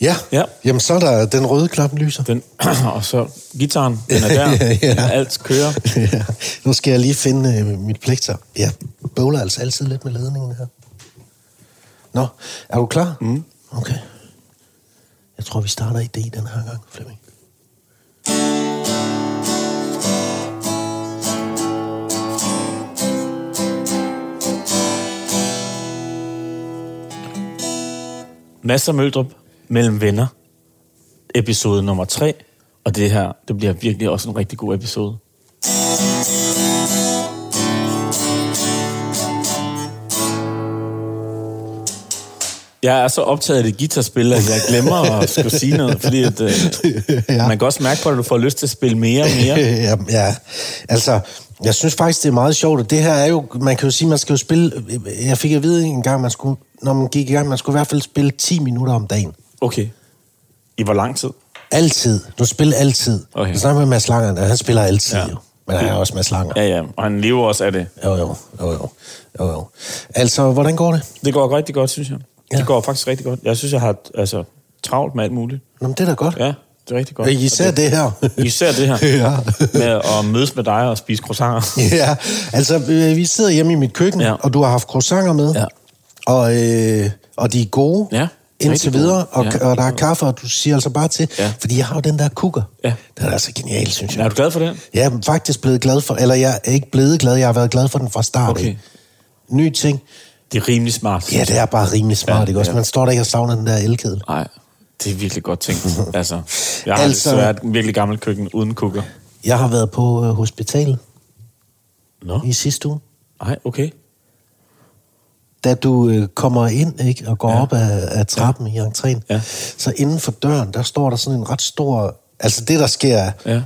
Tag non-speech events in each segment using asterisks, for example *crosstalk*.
Ja. Ja. Jamen, så er der den røde knap lyser. Den, *clears throat* og så gitaren, den er *laughs* der. Ja, ja. Alt kører. *laughs* ja. Nu skal jeg lige finde øh, mit plekter. Jeg bøvler altså altid lidt med ledningen her. Nå, er du klar? Mm. Okay. Jeg tror, vi starter i D den her gang, Flemming. Masser Møldrup mellem venner. Episode nummer 3. Og det her, det bliver virkelig også en rigtig god episode. Jeg er så optaget af det guitarspil, at jeg glemmer at skulle sige noget, fordi at, øh, *laughs* Ja. man kan også mærke på, at du får lyst til at spille mere og mere. *laughs* ja, ja, altså, jeg synes faktisk, det er meget sjovt. og Det her er jo, man kan jo sige, man skal jo spille, jeg fik at vide en gang, man skulle, når man gik i gang, man skulle i hvert fald spille 10 minutter om dagen. Okay. I hvor lang tid? Altid. Du spiller altid. Okay. Jeg snakker med Mads Langer, han spiller altid Ja. jo. Men han er også Mads Langer. Ja, ja. Og han lever også af det. Jo, jo, jo, jo, jo, jo. Altså, hvordan går det? Det går rigtig godt, synes jeg. Ja. Det går faktisk rigtig godt. Jeg synes, jeg har altså, travlt med alt muligt. Nå, men det er da godt. Ja, det er rigtig godt. Især det her. Især det her. *laughs* Ja. med at mødes med dig og spise croissanter. *laughs* ja, altså, øh, vi sidder hjemme i mit køkken, ja. og du har haft croissanter med. Ja. Og, øh, og de er gode. Ja, Indtil videre, og, Ja. og der er kaffe, og du siger altså bare til, Ja. fordi jeg har jo den der kukker. Ja. Den er altså genial, synes jeg. Er du glad for den? Jeg er faktisk blevet glad for, eller jeg er ikke blevet glad, jeg har været glad for den fra start. Okay. Ny ting. Det er rimelig smart. Ja, det er bare rimelig smart, Ja, ikke også? ja. Man står der ikke og savner den der elkedel. Nej, det er virkelig godt tænkt. *laughs* altså, jeg har altså... Altså- desværre et virkelig gammelt køkken uden kukker. Jeg har været på øh, hospitalet Nå, i sidste uge. nej, okay. Da du øh, kommer ind ikke, og går Ja. op af, af trappen ja. i entréen, Ja. så inden for døren, der står der sådan en ret stor... Altså det, der sker, er, Ja,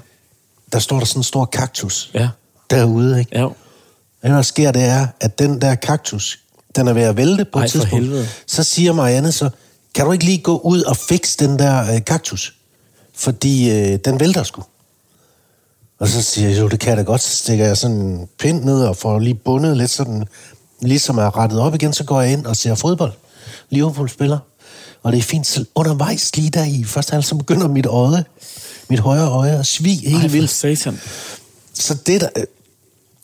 der står der sådan en stor kaktus ja, derude, ikke? ja. Det, der sker, det er, at den der kaktus, den er ved at vælte på Ej, et tidspunkt. helvede. Så siger Marianne så, kan du ikke lige gå ud og fikse den der øh, kaktus? Fordi øh, den vælter sgu. Og så siger jeg, jo, det kan jeg da godt. Så stikker jeg sådan en pind ned og får lige bundet lidt sådan, ligesom er rettet op igen, så går jeg ind og ser fodbold. Liverpool spiller. Og det er fint. Så undervejs lige der i første halv, så begynder mit øje, mit højre øje at svige helt Ej, vildt. satan. Så det der... øh,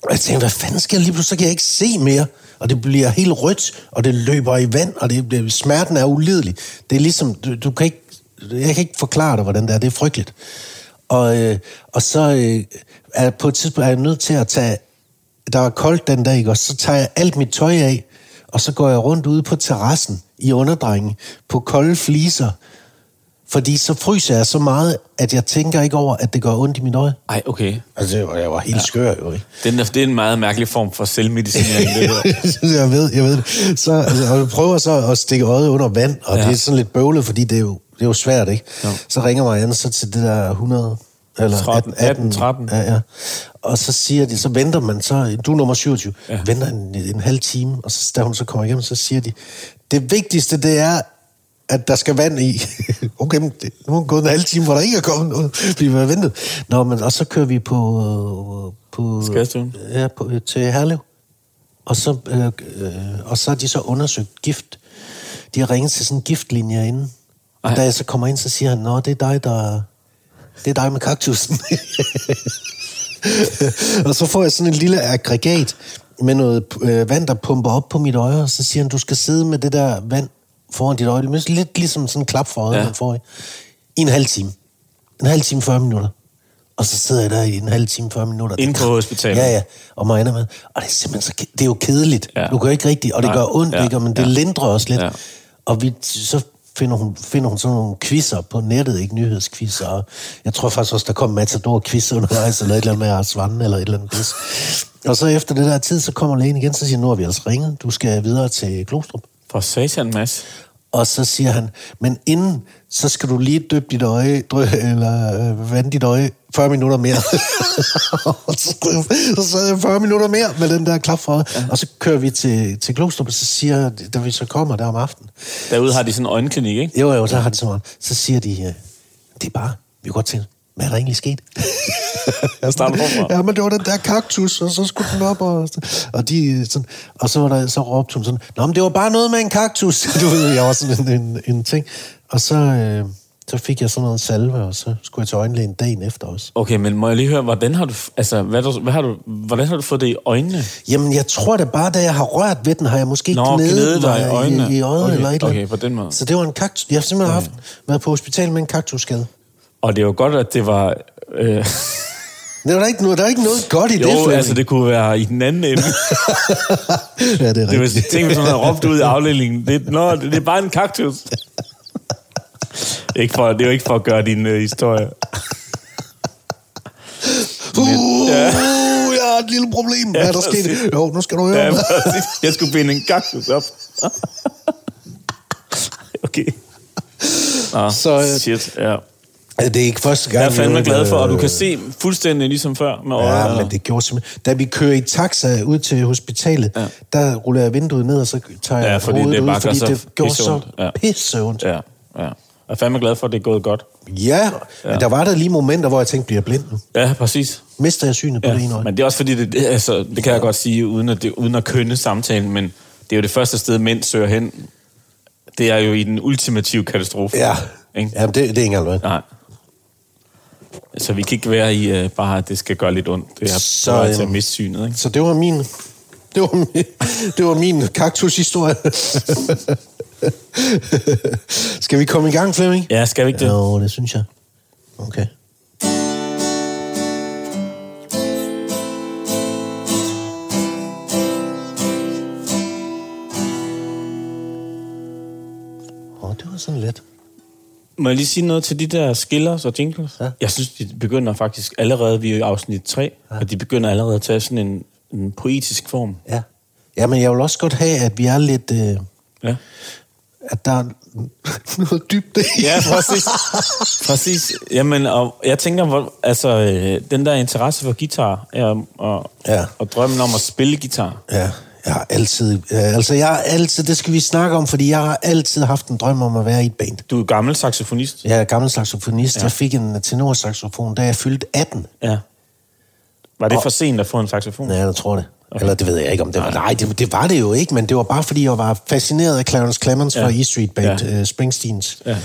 Og jeg tænkte, hvad fanden sker der lige pludselig? Så kan jeg ikke se mere. Og det bliver helt rødt, og det løber i vand, og det, det, smerten er ulidelig. Det er ligesom, du, du kan ikke, jeg kan ikke forklare dig, hvordan det er. Det er frygteligt. Og, øh, og så øh, er jeg på et tidspunkt er jeg nødt til at tage... Der var koldt den dag, ikke? og så tager jeg alt mit tøj af, og så går jeg rundt ude på terrassen i underdrengen på kolde fliser, fordi så fryser jeg så meget, at jeg tænker ikke over, at det gør ondt i mit øje. Ej, okay. Altså, jeg var, jeg var helt ja. skør jo, ikke? Den er, det er en meget mærkelig form for selvmedicinering, det *laughs* jeg ved, jeg ved det. Så, altså, og jeg prøver så at stikke øjet under vand, og Ja. det er sådan lidt bøvlet, fordi det er jo, det er jo svært, ikke? Ja. Så ringer Marianne så til det der 100... Eller 13, 18, 13. Ja, ja. Og så siger de, så venter man så, du er nummer 27, Ja. venter en, en halv time, og så, da hun så kommer hjem, så siger de, det vigtigste, det er, at der skal vand i. *laughs* okay, men det, nu er gået en halv time, hvor der ikke er kommet noget, *laughs* vi har ventet. Nå, men, og så kører vi på... øh, på Skadestuen? Ja, på, til Herlev. Og så, øh, øh, og så har de så undersøgt gift. De har ringet til sådan en giftlinje inden. Og da jeg så kommer ind, så siger han, Nå, det er dig, der... Det er dig med kaktusen. *laughs* og så får jeg sådan en lille aggregat med noget øh, vand, der pumper op på mit øje, og så siger han, du skal sidde med det der vand foran dit øje. Det er lidt ligesom sådan en klap for øjet, Ja. man får i, i en halv time. En halv time, 40 minutter. Og så sidder jeg der i en halv time, 40 minutter. Inde på hospitalet? Ja, ja. Og mig med. Og det er simpelthen så, det er jo kedeligt. Ja. Du jo ikke rigtigt, og det Nej. gør ondt, Ja. ikke? Men det Ja. lindrer også lidt. Ja. Og vi, så finder hun, finder hun sådan nogle quizzer på nettet, ikke nyhedsquizzer. Jeg tror faktisk også, der kom Matador quiz undervejs, eller et eller andet med Ars Vande, eller et eller andet pis. Og så efter det der tid, så kommer lægen igen, så siger nu har vi altså ringet, du skal videre til Klostrup. For satan, Mads. Og så siger han, men inden, så skal du lige døbe dit øje, drø, eller øh, vande dit øje 40 minutter mere. *laughs* Så, sad jeg 40 minutter mere med den der klap for ja. Og så kører vi til, til Glostrup, og så siger, da vi så kommer der om aftenen, Derude har de sådan en øjenklinik, ikke? jo jo, så har de så meget, så siger de, øh, det er bare, vi kan godt tænke, hvad er der egentlig sket? *laughs* Jeg starter forfra. ja, men det var den der kaktus, og så skulle den op, og, og, de, sådan, og så, var der, så råbte hun sådan, Nå, men det var bare noget med en kaktus. *laughs* Du ved, jeg var sådan en, en, en ting. Og så, øh, så fik jeg sådan noget salve, og så skulle jeg til øjenlægen dagen efter også. Okay, men må jeg lige høre, hvordan har du, altså, hvad, du, hvad har du, hvordan har du fået det i øjnene? Jamen, jeg tror det bare, da jeg har rørt ved den, har jeg måske Nå, gnedet dig i øjnene. i, i øjet Okay, eller et eller andet. okay, på den måde. Så det var en kaktus. Jeg har simpelthen haft, været på hospital med en kaktusskade. Og det er jo godt, at det var... Øh, Der er ikke noget, der er ikke noget godt i det, jo, Flemming. altså det kunne være i den anden ende. *laughs* ja, det er Det var, rigtigt. hvis man havde råbt ud i afdelingen. Det, nå, det, det er bare en kaktus. ikke for, det er jo ikke for at gøre din øh, historie. Uh, Ja. jeg har et lille problem. Hvad er der sket? Jo, nu skal du høre. Ja, jeg skulle binde en kaktus op. *laughs* okay. Nå, Så, øh, shit, ja. Ja, Det er ikke første gang. Jeg er fandme glad for, og du øh, kan se fuldstændig ligesom før med øjet. Ja, men det gjorde simpelthen... Da vi kører i taxa ud til hospitalet, ja. der ruller jeg vinduet ned, og så tager jeg Ja, fordi hovedet det ud, fordi så det gjorde så pisseondt. Ja. Ja. Ja, ja. Jeg er fandme glad for, at det er gået godt. ja, men der var der lige momenter, hvor jeg tænkte, bliver jeg blind nu? Ja, præcis. Mister jeg synet på Ja, det ene øje? men det er også fordi, det, det, altså, det kan jeg godt sige, uden at, det, uden at kønne samtalen, men det er jo det første sted, mænd søger hen. Det er jo i den ultimative katastrofe. Ja, Ikke? Jamen, det, det er ikke engang. Nej. Så vi kan ikke være i uh, bare, at det skal gøre lidt ondt. Det er Så, så, til at øhm, miste synet, ikke? Så det var min... Det var min, det var min kaktushistorie. Skal vi komme i gang, Flemming? Ja, skal vi ikke det? Jo, det synes jeg. Okay. Må jeg lige sige noget til de der skillers og jingles? Ja. Jeg synes, de begynder faktisk allerede, vi er i afsnit 3, ja. og de begynder allerede at tage sådan en, en poetisk form. Ja. Ja, men jeg vil også godt have, at vi er lidt... Øh, Ja. at der er *laughs* noget dybt i. Ja, præcis. præcis. Jamen, og jeg tænker, hvor, altså, øh, den der interesse for guitar, og, og, Ja. og drømmen om at spille guitar. Ja, jeg har altid... Øh, altså, jeg har altid... Det skal vi snakke om, fordi jeg har altid haft en drøm om at være i et band. Du er gammel saxofonist. Jeg er gammel saxofonist. Ja. Jeg fik en tenorsaxofon, da jeg fyldte 18. Ja. Var det Og- for sent at få en saxofon? Ja, jeg tror det. Okay. Eller det ved jeg ikke, om det var. Nej, det, det var det jo ikke, men det var bare, fordi jeg var fascineret af Clarence Clemens ja. fra E Street Band, Ja. ja. Springsteens. Ja.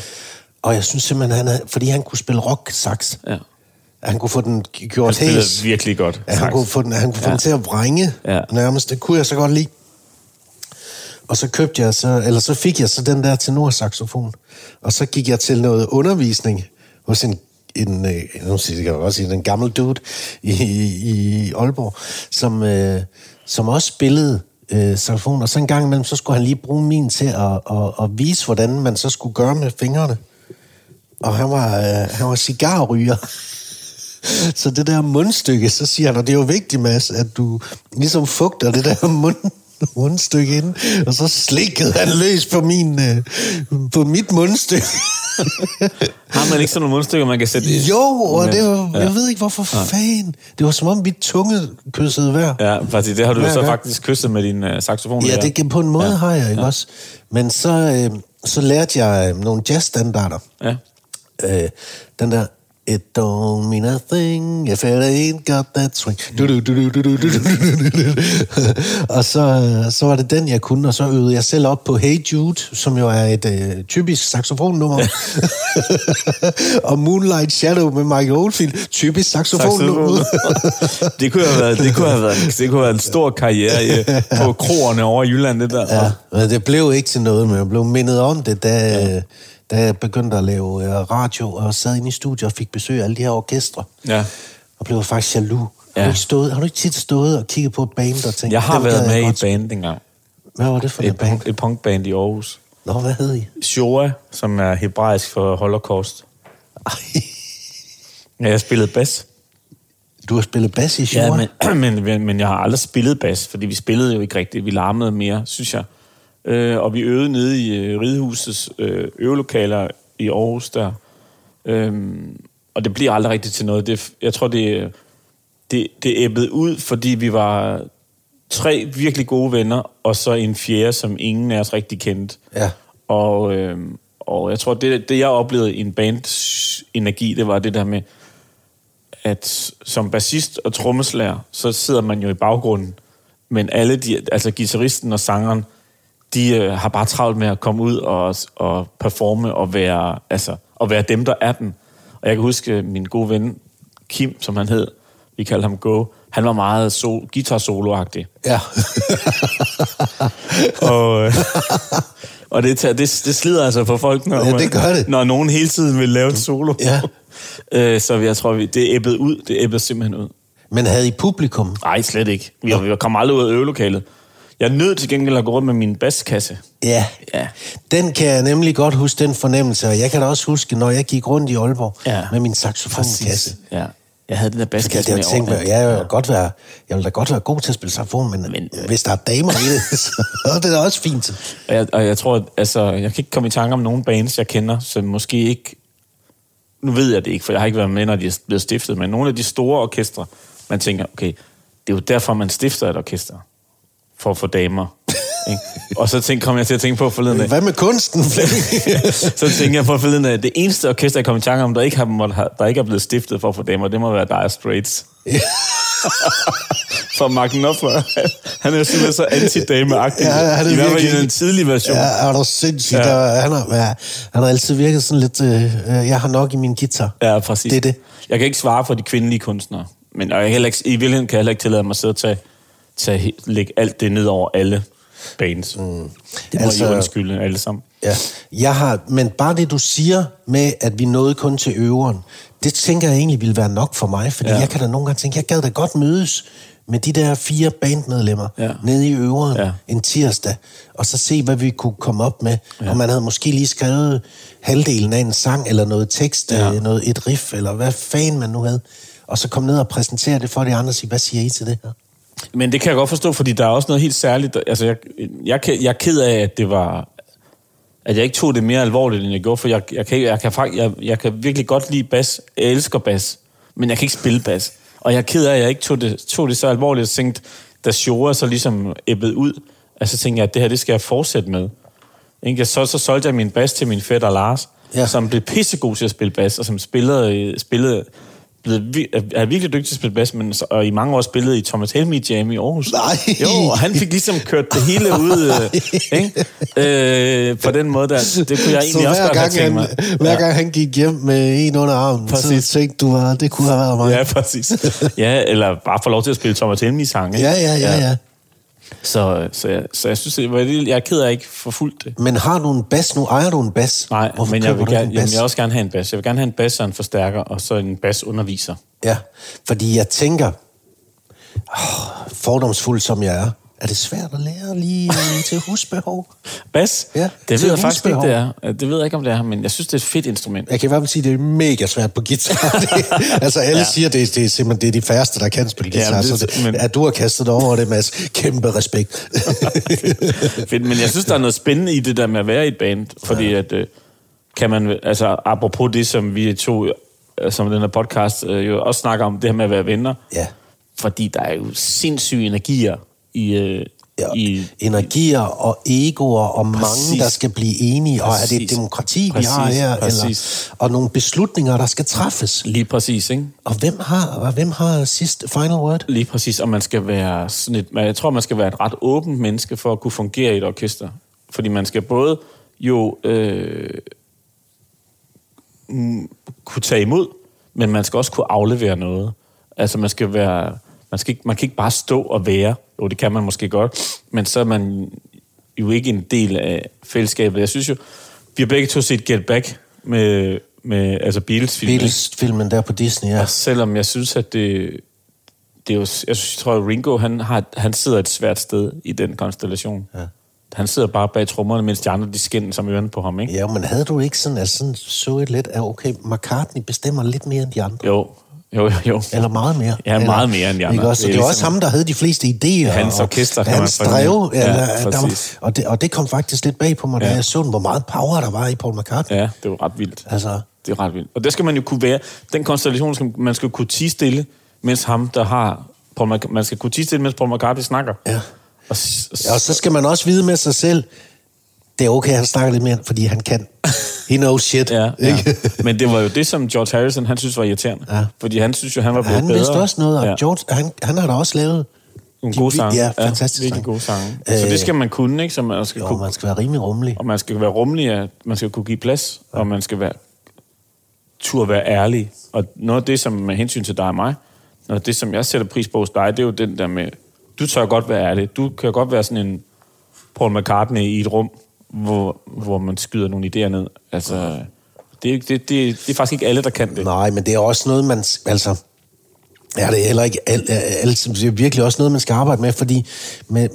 Og jeg synes simpelthen, han havde, fordi han kunne spille rock-sax. Ja. Han kunne få den Han gjort spillede hæs. virkelig godt. Ja, han kunne få den, han kunne få Ja. den til at vrænge Ja. nærmest. Det kunne jeg så godt lide. Og så købte jeg så, eller så fik jeg så den der tenorsaxofon. Og så gik jeg til noget undervisning hos en, en øh, nu kan jeg godt sige, en gammel dude i, i, i Aalborg, som, øh, som også spillede øh, saxofon. Og så en gang imellem, så skulle han lige bruge min til at, at, at vise, hvordan man så skulle gøre med fingrene. Og han var, øh, han var cigarryger. Så det der mundstykke, så siger han, og det er jo vigtigt, Mads, at du ligesom fugter det der *laughs* mund, mundstykke ind, og så slikkede han løs på, min, øh, på mit mundstykke. *laughs* Har man ikke sådan nogle mundstykker, man kan sætte i? jo, og det var, ja. jeg ved ikke, hvorfor fanden. Det var som om mit tunge kyssede hver. Ja, faktisk, det har du Hver så gang. faktisk kysset med din uh, saxofon. Ja, det på en måde ja. har jeg, ikke ja. også? Men så, øh, så lærte jeg øh, nogle jazzstandarder. Ja. Øh, den der It don't mean a thing if it ain't got that swing. Og så, så var det den, jeg kunne, og så øvede jeg selv op på Hey Jude, som jo er et øh, typisk saxofonnummer. og Moonlight Shadow med Michael Oldfield, typisk saxofonnummer. det, kunne have været, det, kunne have været, det kunne have været en stor karriere i, på kroerne over i Jylland, det der. Ja, men det blev ikke til noget, men jeg blev mindet om det, da... Ja da jeg begyndte at lave øh, radio, og sad inde i studiet og fik besøg af alle de her orkestre. Ja. Og blev faktisk jaloux. Har, Ja. du ikke stået, har du ikke tit stået og kigget på et band og tænkt... Jeg har "Den gad været med i godt"? et band dengang. Hvad var det for et Et, band? punk, et punkband i Aarhus. Nå, hvad hed I? Shoah, som er hebraisk for holocaust. Ja, jeg spillede bas. Du har spillet bas i Shore? Ja, men, *clears throat* men, men, men jeg har aldrig spillet bas, fordi vi spillede jo ikke rigtigt. Vi larmede mere, synes jeg. Øh, og vi øvede nede i øh, Ridehusets øh, øvelokaler i Aarhus der. Øhm, og det bliver aldrig rigtigt til noget. Det, jeg tror, det, det, det æbbede ud, fordi vi var tre virkelig gode venner, og så en fjerde, som ingen af os rigtig kendte. Ja. Og, øh, og jeg tror, det, det jeg oplevede i en bands energi, det var det der med, at som bassist og trommeslager, så sidder man jo i baggrunden, men alle de, altså guitaristen og sangeren, de øh, har bare travlt med at komme ud og, og performe og være, altså, og være dem, der er den. Og jeg kan huske min gode ven, Kim, som han hed, vi kaldte ham Go, han var meget so, guitar solo-agtig. Ja. *laughs* og, øh, og det, det, det slider altså for folk, når, Ja, det gør det. når nogen hele tiden vil lave et solo. Ja. *laughs* øh, så jeg tror, vi, det æbbede ud. Det æbbede simpelthen ud. Men havde I publikum? Nej, slet ikke. Vi, vi kom aldrig ud af øvelokalet. Jeg er nødt til gengæld at gå rundt med min basskasse. Ja. Ja. Den kan jeg nemlig godt huske, den fornemmelse. Og jeg kan da også huske, når jeg gik rundt i Aalborg Ja. med min saxofonkasse. Ja. Jeg havde den der Jeg, basskasse jeg, med jeg tænkte, mig, jeg, vil godt være, jeg vil da godt være god til at spille saxofon, men, Men, men øh, hvis der er damer i det, *laughs* så er det da også fint. Og jeg, og jeg tror, at, altså, jeg kan ikke komme i tanke om nogen bands, jeg kender, som måske ikke... Nu ved jeg det ikke, for jeg har ikke været med, når de er blevet stiftet, men nogle af de store orkestre, man tænker, okay, det er jo derfor, man stifter et orkester. For at få damer. ikke? Og så tænk, kom jeg til at tænke på forleden dag. Hvad med kunsten, *laughs* så tænker jeg på forleden af, det eneste orkester, jeg kom i tanke om, der ikke, har, der ikke er blevet stiftet for at få damer, det må være Dire Straits. *laughs* For Mark Knopfler, han er jo simpelthen så anti-dame-agtig. Ja, han er I hvert fald i den tidlige version. Ja, er du sindssygt. Ja. Han, har, ja, han har altid virket sådan lidt, øh, jeg har nok i min guitar. Ja, præcis. Det er det. Jeg kan ikke svare for de kvindelige kunstnere, men og jeg heller ikke, i virkeligheden kan jeg heller ikke tillade mig at sidde og tage, tage, lægge alt det ned over alle bands. Mm. Det må altså, I undskylde alle sammen. Ja, jeg har, men bare det, du siger med, at vi nåede kun til øveren, det tænker jeg egentlig ville være nok for mig, fordi Ja. jeg kan da nogle gange tænke, jeg gad da godt mødes med de der fire bandmedlemmer Ja. nede i øveren Ja. en tirsdag, og så se, hvad vi kunne komme op med. Ja. Og man havde måske lige skrevet halvdelen af en sang, eller noget tekst, Ja. ja. noget, et riff, eller hvad fanden man nu havde. Og så komme ned og præsentere det for de andre og sige, hvad siger I til det her? Men det kan jeg godt forstå, fordi der er også noget helt særligt. Altså, jeg, jeg, jeg er ked af, at det var at jeg ikke tog det mere alvorligt, end jeg gjorde, for jeg, jeg, kan, jeg, kan, jeg, jeg kan virkelig godt lide bas. Jeg elsker bas, men jeg kan ikke spille bas. Og jeg er ked af, at jeg ikke tog det, tog det så alvorligt, og tænkte, da Shore så ligesom æbbede ud, altså tænkte jeg, at det her, det skal jeg fortsætte med. Ikke? Så, så solgte jeg min bas til min fætter Lars. Ja. som blev pissegod til at spille bas, og som spillede, spillede blevet, er virkelig dygtig til at spille bas, men så- og i mange år spillede i Thomas Helmi Jam i Aarhus. Nej. Jo, og han fik ligesom kørt det hele *laughs* ud, øh, ikke? Øh, på den måde der. Det kunne jeg egentlig så også godt have tænkt han, mig. hver gang han gik hjem med en under armen, Præcis. så tænkte du, at det kunne have været mig. Ja, præcis. Ja, eller bare få lov til at spille Thomas Helmi sang. Ikke? Ja, ja, ja, ja. Så, så, jeg, så jeg synes, lidt- jeg er ked af, at jeg ikke forfulgt det. Men har du en bas nu? Ejer du en bas? Nej, Hvorfor men jeg vil, gerne, en jamen, jeg vil også gerne have en bas. Jeg vil gerne have en bas og en forstærker, og så en basunderviser. Ja, fordi jeg tænker, åh, fordomsfuld som jeg er, er det svært at lære lige *laughs* til husbehov? Bas? Ja, det ved jeg faktisk ikke, det er. Det ved jeg ikke, om det er, men jeg synes, det er et fedt instrument. Jeg kan i hvert fald sige, at det er mega svært på guitar. *laughs* *laughs* Altså alle Ja. ja. siger, det, det er simpelthen det er de færreste, der kan spille guitar. Ja, Ja, det- så det, men- at du har kastet dig over det, Mads. Kæmpe respekt. Fedt, men jeg synes, der er noget spændende i det der med at være i et band, fordi at, øh, kan man, altså apropos det, som vi to, øh, som den her podcast øh, jo også snakker om, det her med at være venner, ja. fordi der er jo sindssyge energier i, øh, Ja, i energier og egoer og Præcis. mange, der skal blive enige. Og er det Præcis. et demokrati, vi har Præcis, her? præcis. Eller, og nogle beslutninger, der skal træffes. lige præcis, ikke? Og hvem har, og hvem har sidste final word? Lige præcis, og man skal være sådan et, jeg tror, man skal være et ret åbent menneske for at kunne fungere i et orkester. Fordi man skal både jo øh, kunne tage imod, men man skal også kunne aflevere noget. Altså man skal være, man, skal ikke, man kan ikke bare stå og være. Jo, det kan man måske godt, men så er man jo ikke en del af fællesskabet. Jeg synes jo, vi har begge to set Get Back med, med altså Beatles-filmen. Beatles-filmen der på Disney, ja. Og selvom jeg synes, at det, det er jo, jeg, synes, jeg tror, at Ringo, han, har, han sidder et svært sted i den konstellation. Ja. Han sidder bare bag trommerne, mens de andre, de skændes som ørerne på ham, ikke? Ja, men havde du ikke sådan, at sådan så et lidt, at okay, McCartney bestemmer lidt mere end de andre? Jo, jo, jo. jo. Eller meget mere. Ja, eller, meget mere end de andre. Ikke også? Det Det, er det var ligesom- også ham, der havde de fleste idéer. Hans og orkester, kan hans man drev. Ja, eller, der var, og, det, og det kom faktisk lidt bag på mig, da Ja. jeg så hvor meget power der var i Paul McCartney. Ja, det var ret vildt. Altså, Det er ret vildt. Og der skal man jo kunne være, den konstellation, skal, man skal kunne tige stille, mens ham, der har, Paul man skal kunne tige stille, mens Paul McCartney snakker. Ja. Og, ja, og så skal man også vide med sig selv, det er okay, han snakker lidt mere, fordi han kan. He knows shit. *laughs* Ja, ja. Men det var jo det, som George Harrison, han synes var irriterende. Ja. Fordi han synes jo, han var blevet han bedre. vidste også noget, og Ja. George, han, han har da også lavet Nogle gode vi- sange. Ja, fantastiske virkelig sange. gode sange. Så Øh, det skal man kunne, ikke? Så man skal Jo, kunne, man skal være rimelig rummelig. og man skal være rummelig, at man skal kunne give plads, og man skal være tur være ærlig. Og noget af det, som med hensyn til dig og mig, noget af det, som jeg sætter pris på hos dig, det er jo den der med, du tør godt være ærlig. Du kan godt være sådan en Paul McCartney i et rum, hvor, hvor man skyder nogle idéer ned. Altså, det, er det, det, det er faktisk ikke alle, der kan det. Nej, men det er også noget, man... Altså, Ja, det er heller ikke alt, alt, det er virkelig også noget, man skal arbejde med, fordi med,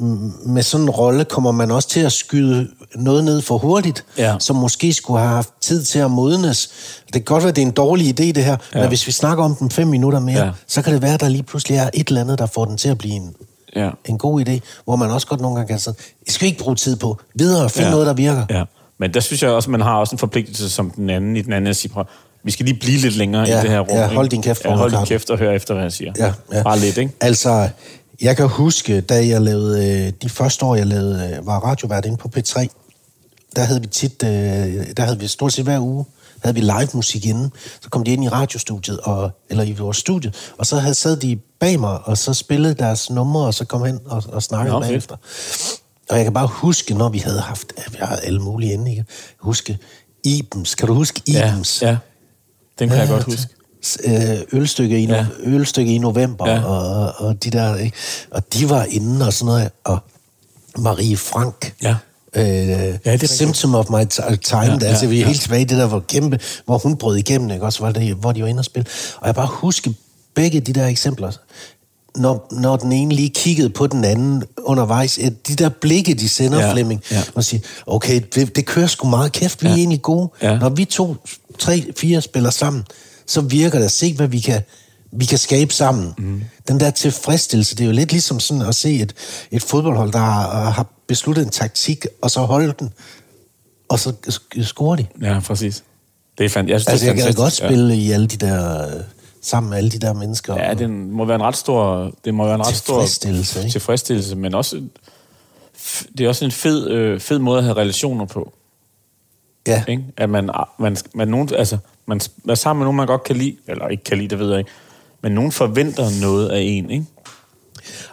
med sådan en rolle kommer man også til at skyde noget ned for hurtigt, Ja. som måske skulle have haft tid til at modnes. Det kan godt være, det er en dårlig idé, det her, ja. men hvis vi snakker om den fem minutter mere, ja. så kan det være, at der lige pludselig er et eller andet, der får den til at blive en, Ja. en god idé, hvor man også godt nogle gange kan sige, skal ikke bruge tid på videre, find ja. noget, der virker. Ja. Men der synes jeg også, man har også en forpligtelse som den anden i den anden at sige, vi skal lige blive lidt længere Ja, i det her rum. ja, hold din kæft, ja, hold din kæft og hør efter, hvad jeg siger. Ja, ja. Bare lidt, ikke? Altså, jeg kan huske, da jeg lavede, øh, de første år, jeg lavede, øh, var radiovært inde på P3, der havde vi tit, øh, der havde vi stort set hver uge, havde vi live musik inde. Så kom de ind i radiostudiet, og, eller i vores studie, og så havde, sad de bag mig, og så spillede deres numre, og så kom hen og, og snakkede Nå, fedt. bagefter. Og jeg kan bare huske, når vi havde haft, ja, vi havde alle mulige inde, ikke? Huske Ibens, kan du huske Ibens? Ja, ja. Den kan jeg godt huske. øh, ølstykke, i, no- Ja. ølstykke i november, Ja. ja. og, og, og de der, ikke? og de var inde og sådan noget, og Marie Frank, Ja. Øh, det er rigtigt. Symptom of my ti- time, Ja, ja, altså ja, vi er ja. helt tilbage i det der, hvor kæmpe, hvor hun brød igennem, ikke? Også, hvor, det, hvor de var inde og spille. Og jeg bare husker begge de der eksempler, når, når den ene lige kiggede på den anden undervejs, at de der blikke, de sender, Ja, ja, Flemming, ja. ja. og siger, okay, det, det kører sgu meget kæft, vi ja. Ja. er egentlig gode. Ja. Når vi to, tre, fire spiller sammen, så virker det. Se, hvad vi kan, vi kan skabe sammen. Mm. Den der tilfredsstillelse, det er jo lidt ligesom sådan at se et, et fodboldhold, der har, har besluttet en taktik, og så holde den, og så scorer de. Ja, præcis. Det er fandt, jeg synes, Altså, det er jeg kan godt spille i alle de der, øh, sammen med alle de der mennesker. Ja, ja det må være en ret stor... Det må være en ret stor Tilfredsstillelse, ikke? tilfredsstillelse, men også... Det er også en fed, øh, fed måde at have relationer på. ja. Ikke? At man, man, man, nogen, altså, man er sammen med nogen, man godt kan lide, eller ikke kan lide, det ved jeg ikke, men nogen forventer noget af en, ikke?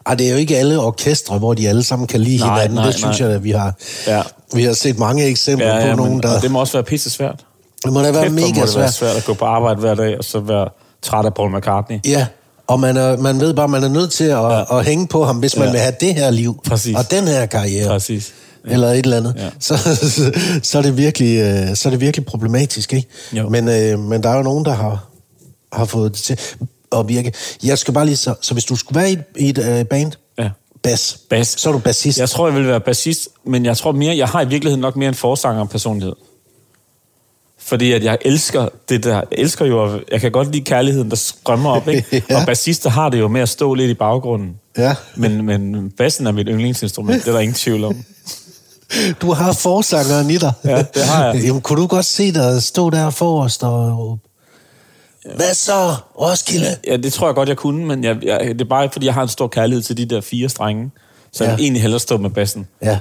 Ej, det er jo ikke alle orkestre, hvor de alle sammen kan lide Nej, hinanden. nej, det synes nej. jeg, at vi har, Ja. vi har set mange eksempler Ja, på ja, nogen, men, der... det må også være pisse svært. Det må da være Kæft, mega må det være svært. svært at gå på arbejde hver dag, og så være træt af Paul McCartney. Ja, og man, er, man ved bare, at man er nødt til at, ja. at hænge på ham, hvis man Ja. vil have det her liv. Præcis. Og den her karriere. Præcis. Eller et eller andet. Ja. Så, *laughs* så, er det virkelig, øh, så er det virkelig problematisk, ikke? Jo. Men, øh, men der er jo nogen, der har, har fået det til at virke. Jeg skal bare lige så... Så hvis du skulle være i, et- i et øh, band, Ja. bas, Bas. så er du bassist. Jeg tror, jeg vil være bassist, men jeg tror mere, jeg har i virkeligheden nok mere en forsanger personlighed. Fordi at jeg elsker det der, jeg elsker jo, jeg kan godt lide kærligheden, der strømmer op, ikke? *laughs* Ja. Og bassister har det jo med at stå lidt i baggrunden. Ja. Men, men bassen er mit yndlingsinstrument, det er der ingen tvivl om. *laughs* Du har forsangeren i dig. Ja, det har jeg. *laughs* Jamen, kunne du godt se dig stå der forrest og hvad så, Roskilde? Ja, det tror jeg godt, jeg kunne, men jeg, jeg, det er bare fordi, jeg har en stor kærlighed til de der fire strenge. Så ja. jeg egentlig hellere stå med bassen. Ja.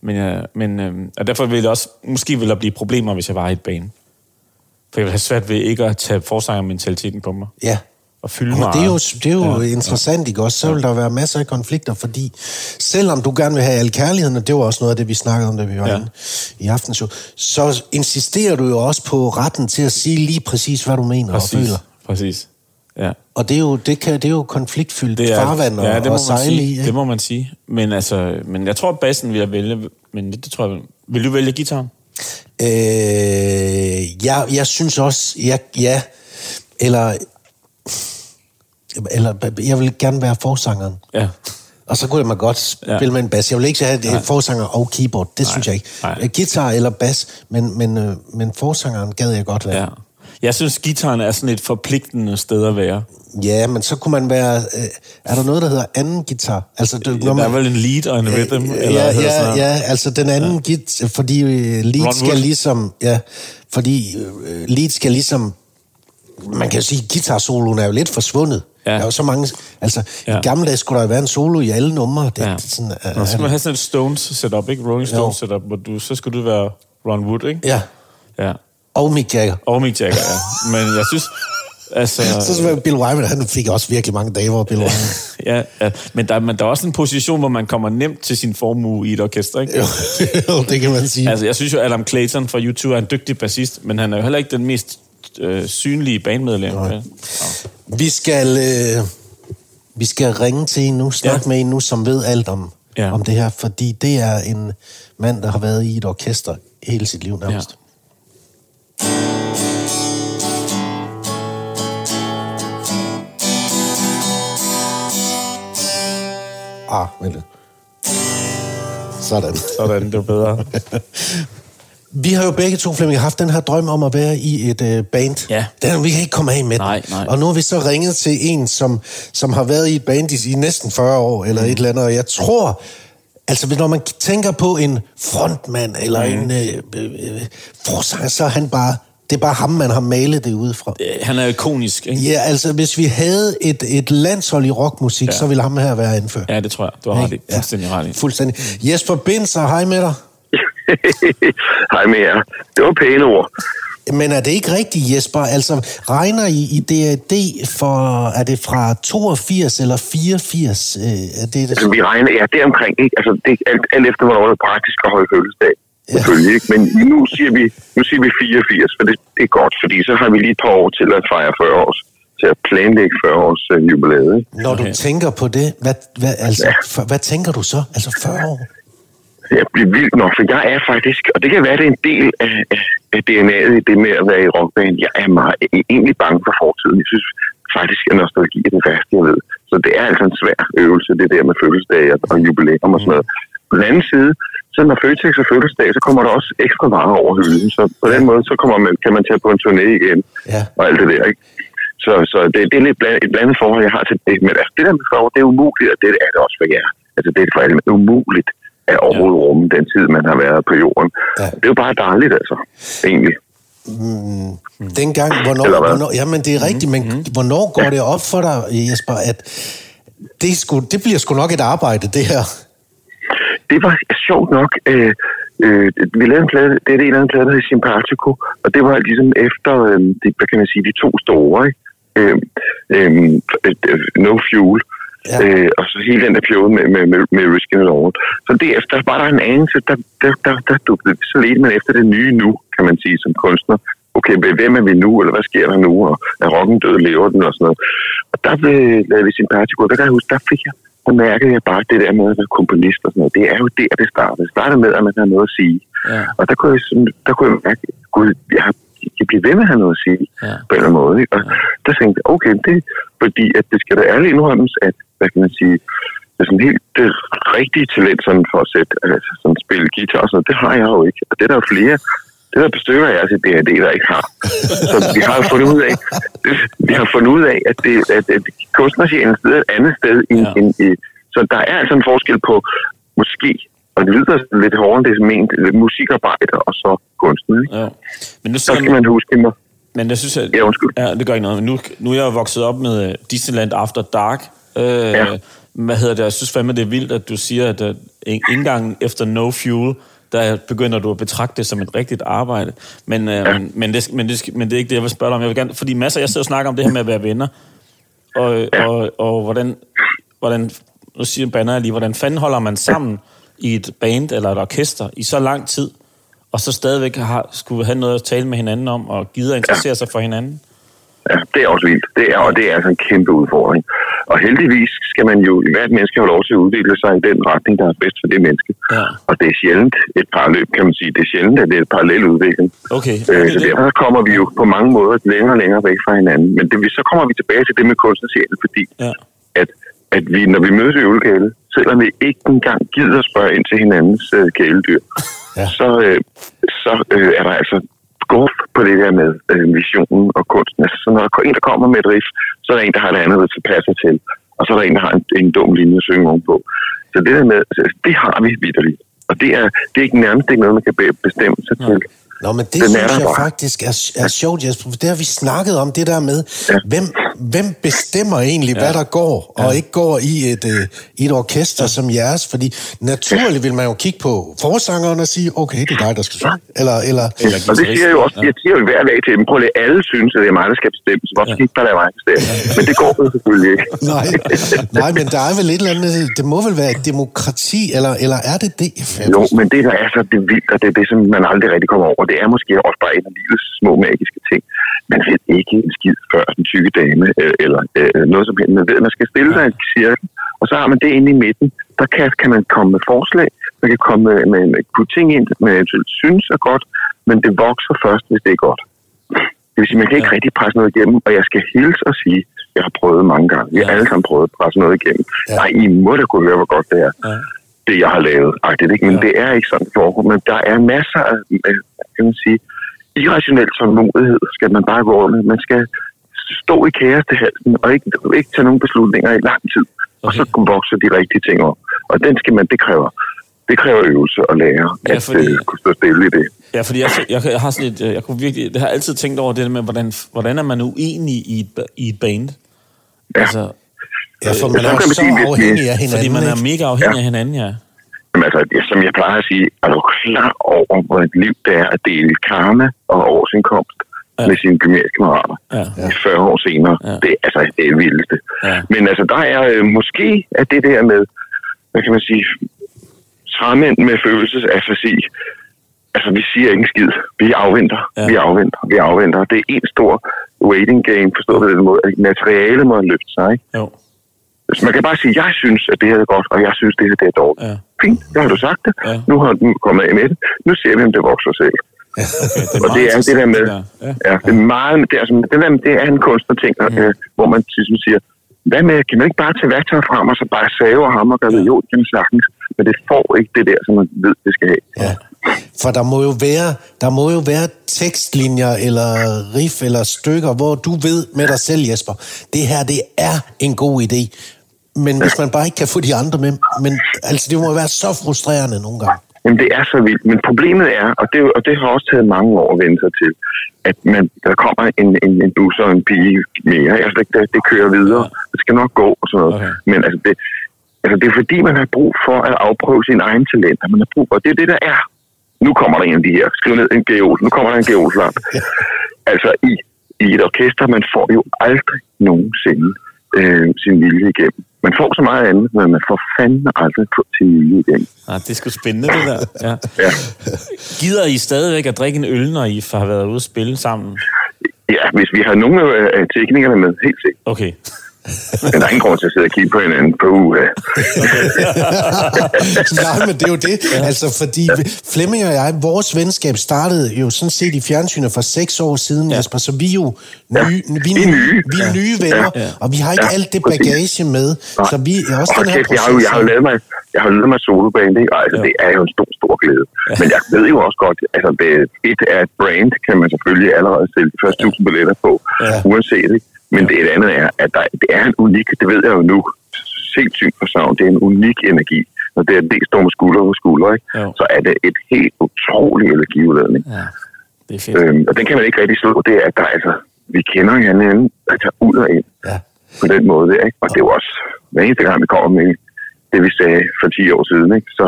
Men, jeg, men øhm, og derfor vil det også, måske vil der blive problemer, hvis jeg var i et bane. For jeg vil have svært ved ikke at tage forsangermentaliteten på mig. Ja. Og fylde mig. det er jo, det er jo Ja. ja. interessant, ikke også? Så vil der være masser af konflikter, fordi selvom du gerne vil have al kærligheden, og det var også noget af det, vi snakkede om, da vi var Ja. ja. inde i aftenshow, så insisterer du jo også på retten til at sige lige præcis, hvad du mener Præcis. og føler. Præcis. Ja. Og det er jo, det kan, det er jo konfliktfyldt Det er, farvand og, ja, det må og man sejle sige. i. Ikke? Det må man sige. Men, altså, men jeg tror, at bassen vil jeg vælge. Men det, det tror jeg, vil du vælge guitaren? Øh, jeg, jeg synes også, ja, ja eller, eller jeg vil gerne være forsangeren. Ja. Og så kunne man godt spille Ja. med en bas. Jeg vil ikke have det forsanger og keyboard. Det Nej. synes jeg ikke. Nej. Guitar eller bas, men, men, øh, men forsangeren gad jeg godt være. ja. Jeg synes, guitaren er sådan et forpligtende sted at være. Ja, men så kunne man være... Øh, er der noget, der hedder anden guitar? Altså, det, Der er vel en lead og en rhythm? eller ja, sådan ja, ja, altså den anden ja. git, fordi øh, lead Ron skal Wood. ligesom... Ja, fordi øh, lead skal ligesom man kan jo sige, at guitar-soloen er jo lidt forsvundet. Ja. Der er jo så mange... Altså, ja. I gamle dage skulle der jo være en solo i alle numre. Det, Ja. ja. sådan, uh, så skal man have sådan et Stones setup, ikke? Rolling Stones setup, hvor du, så skal du være Ron Wood, ikke? ja. Ja. Og Mick Jagger. Og Mick Jagger, ja. Men jeg synes, altså... *laughs* Så selvfølgelig Bill Wyman, han fik også virkelig mange damer, Bill Wyman. *laughs* Ja, ja. Men, der, men der er også en position, hvor man kommer nemt til sin formue i et orkester, ikke? *laughs* jo, det kan man sige. Altså, jeg synes jo, Adam Clayton fra U2 er en dygtig bassist, men han er jo heller ikke den mest øh, synlige bandmedlem. Ja. Vi skal, øh, vi skal ringe til en nu, snakke Ja. med en nu, som ved alt om, ja. om det her, fordi det er en mand, der har været i et orkester hele sit liv nærmest. Ja. Ah, vent lidt. Sådan. Sådan, det var bedre. *laughs* Vi har jo begge to, Flemming, haft den her drøm om at være i et øh, band. Ja. Den, vi kan ikke komme af med Nej, den. nej. Og nu har vi så ringet til en, som, som har været i et band i, i næsten 40 år, eller Mm. et eller andet. Og jeg tror, altså når man tænker på en frontmand, eller Mm. en øh, øh, øh, forsanger, så er han bare, det er bare ham, man har malet det ud fra. Han er ikonisk, ikke? Ja, altså hvis vi havde et, et landshold i rockmusik, Ja. ja. så ville ham her være indført. Ja, det tror jeg. Du har ret i. Fuldstændig ret i. Fuldstændig. Jesper Binser, hej med dig. *laughs* Hej med jer. Det var pæne ord. Men er det ikke rigtigt, Jesper? Altså, regner I i DAD for, er det fra 82 eller 84? Øh, er det det? Altså, vi regner, ja, det er omkring, ikke? Altså, det er alt, alt efter, hvornår det er praktisk at holde fødselsdag. Selvfølgelig, ikke? Men nu siger vi, nu siger vi 84, for det, det er godt, fordi så har vi lige et par år til at fejre 40 års, til at planlægge 40 års øh, jubilæet? Når du Okay. tænker på det, hvad, hvad, altså, Ja. hvad tænker du så? Altså 40 år? Jeg bliver vildt nok, for jeg er faktisk, og det kan være, det er en del af, af, DNA'et i det med at være i rockband. Jeg er meget, egentlig bange for fortiden. Jeg synes faktisk, at nostalgi er det værste, jeg ved. Så det er altså en svær øvelse, det der med fødselsdage og, og jubilæum og sådan noget. På den anden side, så når Føtex er fødselsdag, så kommer der også ekstra varer over hylden. Så på den måde, så kommer man, kan man tage på en turné igen Ja. og alt det der, ikke? Så, så det, det er lidt blandet, et blandet forhold, jeg har til det. Men altså, det der med forhold, det er umuligt, og det er det også for jer. Altså, det er for alle umuligt at overhovedet rumme den tid, man har været på jorden. Ja. Det er jo bare dejligt, altså, egentlig. Dengang, hvornår, Eller hvad? hvornår, jamen det er rigtigt, men hvornår går det op for dig, Jesper, at det, er sgu, det bliver sgu nok et arbejde, det her? Det var sjovt nok, øh, øh, vi lavede en plade, det er det en eller anden plade, der hedder Sympatico, og det var ligesom efter, øh, de, hvad kan man sige, de to store, ikke? Øh, øh, øh, no Fuel, Ja. Ja. øh, og så hele den der periode med, med, med, med Risk and Roll. Så derefter var der en anelse, der, der, der, der dukkede, så ledte man efter det nye nu, kan man sige, som kunstner. Okay, hvem er vi nu, eller hvad sker der nu, og er rocken død, lever den, og sådan noget. Og der lavet vi Sympatico, og der kan jeg huske, der fik jeg, der mærkede jeg bare det der med at være komponist og sådan noget. Det er jo der, det startede. Det startede med, at man har noget at sige. Ja. Og der kunne jeg, sådan, der kunne jeg mærke, gud, jeg, har, jeg bliver ved med at have noget at sige, Ja. på en eller anden måde. Ikke? Og der tænkte jeg, okay, det fordi, at det skal da ærligt indrømmes, at, hvad kan man sige, det er sådan helt det rigtige talent sådan for at sætte, altså sådan spille guitar og sådan noget, det har jeg jo ikke. Og det er der jo flere, det er der bestykker af jeres i DHD, der ikke har. Så vi har fundet ud af, vi har fundet ud af, at, det, at, at kunstnersjælen sidder et andet sted end, Ja. end, så der er altså en forskel på måske, og det lyder lidt hårdere, det er ment, musikarbejder og så kunstner. Ikke? Ja. Men nu Så skal man huske mig. Men jeg synes, at... Ja, undskyld. Ja, det gør ikke noget. Nu, nu er jeg vokset op med øh, Disneyland After Dark. Øh, Ja. Hvad hedder det? Jeg synes fandme, det er vildt, at du siger, at øh, indgangen efter No Fuel, der begynder du at betragte det som et rigtigt arbejde. Men, øh, ja. men, men, det, men, det, men det er ikke det, jeg vil spørge dig om. Jeg vil gerne, fordi masser, jeg sidder og snakker om det her med at være venner. Og, ja. og, og hvordan, hvordan, nu siger banner jeg lige, hvordan fanden holder man sammen i et band eller et orkester i så lang tid, og så stadigvæk har, skulle have noget at tale med hinanden om, og gider at interessere sig for hinanden? Ja, det er også vildt. Det er, og det er altså en kæmpe udfordring. Og heldigvis skal man jo, i hvert menneske have lov til at udvikle sig i den retning, der er bedst for det menneske. Ja. Og det er sjældent et parallel, kan man sige. Det er sjældent, at det er et parallel udvikling. Okay. Øh, Okay, så det- derfor kommer vi jo på mange måder længere og længere væk fra hinanden. Men det, så kommer vi tilbage til det med kunstnersjælen, fordi Ja. at, at vi, når vi mødes i ølgale, selvom vi ikke engang gider spørge ind til hinandens øh, kæledyr, Ja. så, øh, så øh, er der altså guf på det der med øh, visionen og kunsten. Altså, så når der er en, der kommer med et riff, så er der en, der har et andet, der tilpasser til. Og så er der en, der har en, en dum linje at synge ovenpå. Så det der med, altså, det har vi vidderligt. Og det er, det er ikke nærmest ikke noget, man kan be- bestemme sig Nej. til. Nå, men det Den er synes jeg bare. faktisk er, er sjovt, Jesper. for Det har vi snakket om, det der med, Ja. hvem, hvem bestemmer egentlig, hvad der går, og ikke går i et, øh, et orkester som jeres. Fordi naturligt vil man jo kigge på forsangeren og sige, okay, det er dig, der skal synge. Eller, eller, Eller Og det siger jeg jo også, jeg siger jo hver dag til dem, prøv lige, alle synes, at det er mig, der skal bestemme, så hvorfor skal I ikke bare lade mig bestemme? Men det går jo selvfølgelig ikke. *laughs* nej, nej, men der er vel et eller andet, det må vel være et demokrati, eller, eller er det det? Jo, men det, der er så det vildt, og det er det, som man aldrig rigtig kommer over, det er måske også bare en af livets små magiske ting. Man ved ikke en skid før den tykke dame, øh, eller øh, noget som helst. Man ved, man skal stille sig i en cirkel, og så har man det inde i midten. Der kan, kan man komme med forslag, man kan komme med, med, med putte ting ind, man eventuelt synes er godt, men det vokser først, hvis det er godt. Det vil sige, man kan ikke ja. rigtig presse noget igennem, og jeg skal hilse og sige, jeg har prøvet mange gange. Vi har Ja. alle sammen prøvet at presse noget igennem. Ja. Nej, I må da kunne høre, hvor godt det er Ja. Det, jeg har lavet. Agtigt, ikke? Men Ja. det er ikke sådan, det foregår. Men der er masser af, kan man sige, irrationel tålmodighed, skal man bare gå rundt med. Man skal stå i kaos til halsen, og ikke, ikke tage nogle beslutninger i lang tid. Og så vokser de rigtige ting op. Og den skal man, det kræver, det kræver øvelse og lære, Ja, at fordi- øh, kunne stå stille i det. Ja, fordi jeg, jeg, jeg har sådan et, øh, jeg kunne virkelig, det har altid tænkt over det med, hvordan, hvordan er man uenig i et, i et band? Ja. Altså, Ja, for man så er jo kan man så sige, afhængig af hinanden. fordi man er mega afhængig Ja. af hinanden, ja. Jamen, altså, som jeg plejer at sige, er du klar over, hvor et liv det er at dele karma og årsindkomst Ja. med sine gymnasiekammerater Ja. ja. 40 år senere? Ja. Det, er, altså, det er vildeste. Ja. Men altså, der er øh, måske at det der med, hvad kan man sige, træmænd med følelsesafasi. Altså, vi siger ikke en skid. Vi afventer, ja. vi afventer, vi afventer. Det er en stor waiting game, forstået på den måde, at materiale må løfte sig, ikke? Jo. Så man kan bare sige, jeg synes, at det her er godt, og jeg synes, det her det er dårligt. Ja. Fint, der har du sagt det. Ja. Nu har du kommet af med det. Nu ser vi, om det vokser selv. Okay, det Og det er det der med, Ja. ja, det er meget, det er, altså, det der, det er en kunstnerting, mm. øh, hvor man ligesom siger, hvad med, kan man ikke bare tage værktøjer frem, og så bare save og hammer og gøre det? Jo, det kan sagtens, men det får ikke det der, som man ved, det skal have. Ja. For der må jo være, der må jo være tekstlinjer eller riff eller stykker, hvor du ved med dig selv, Jesper, det her, det er en god idé. Men hvis man bare ikke kan få de andre med, men altså, det må være så frustrerende nogle gange. Jamen, det er så vildt. Men problemet er, og det, og det har også taget mange år at vende sig til, at man, der kommer en, en, en bus og en pige mere. Altså, det, det kører videre. Det skal nok gå og sådan noget. Okay. Men altså det, altså, det er fordi, man har brug for at afprøve sine egne talenter. Man har brug for, det er det, der er. Nu kommer der en af de her. Skriv ned en geol. Nu kommer der en geolslamp. altså, i, i et orkester, man får jo aldrig nogensinde øh, sin vilje igennem. Man får så meget andet, men man får fandme aldrig sin vilje igennem. Ah, det er sgu spændende, det der. Ja. Ja. Gider I stadigvæk at drikke en øl, når I har været ude at spille sammen? Ja, hvis vi har nogle af teknikerne med, helt sikkert. Okay. Men der er ingen grund til at sidde og kigge på hinanden på uge. *laughs* Nej, men det er jo det. Altså, fordi Flemming og jeg, vores venskab startede jo sådan set i fjernsynet for seks år siden, ja. Jesper, så vi er jo nye, vi er Vi er nye, vi er Ja. nye venner, Ja. og vi har ikke Ja, alt det bagage med, så vi er også Og den her kæft, jeg har, jo, jeg har jo lavet mig, jeg har lavet mig soloband, ikke? Og altså, Ja. det er jo en stor, stor glæde. Men jeg ved jo også godt, altså det, et er et brand, kan man selvfølgelig allerede sælge de første 1000 billetter på, Ja. uanset det. Men det et andet er, at der, det er en unik, det ved jeg jo nu, sindssygt for savn, det er en unik energi. Når det er det står med skulder på skulder, ikke? Jo. så er det et helt utrolig energiudladning. Ja, det er fedt. Øhm, og den kan man ikke rigtig slå, det er, at der, er altså, vi kender hinanden altså ud og ind Ja. på den måde. Der, ikke? Og det er jo også, hver eneste gang vi kommer med det, vi sagde for 10 år siden, ikke? så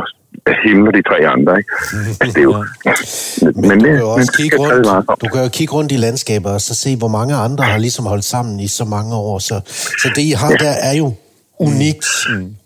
himler de tre andre. Ikke? *laughs* Altså, det er jo... Men, men du, kan jo også kigge rundt, du kan jo kigge rundt i landskaber og så se, hvor mange andre har ligesom holdt sammen i så mange år. Så, så det, I har der, er jo unikt,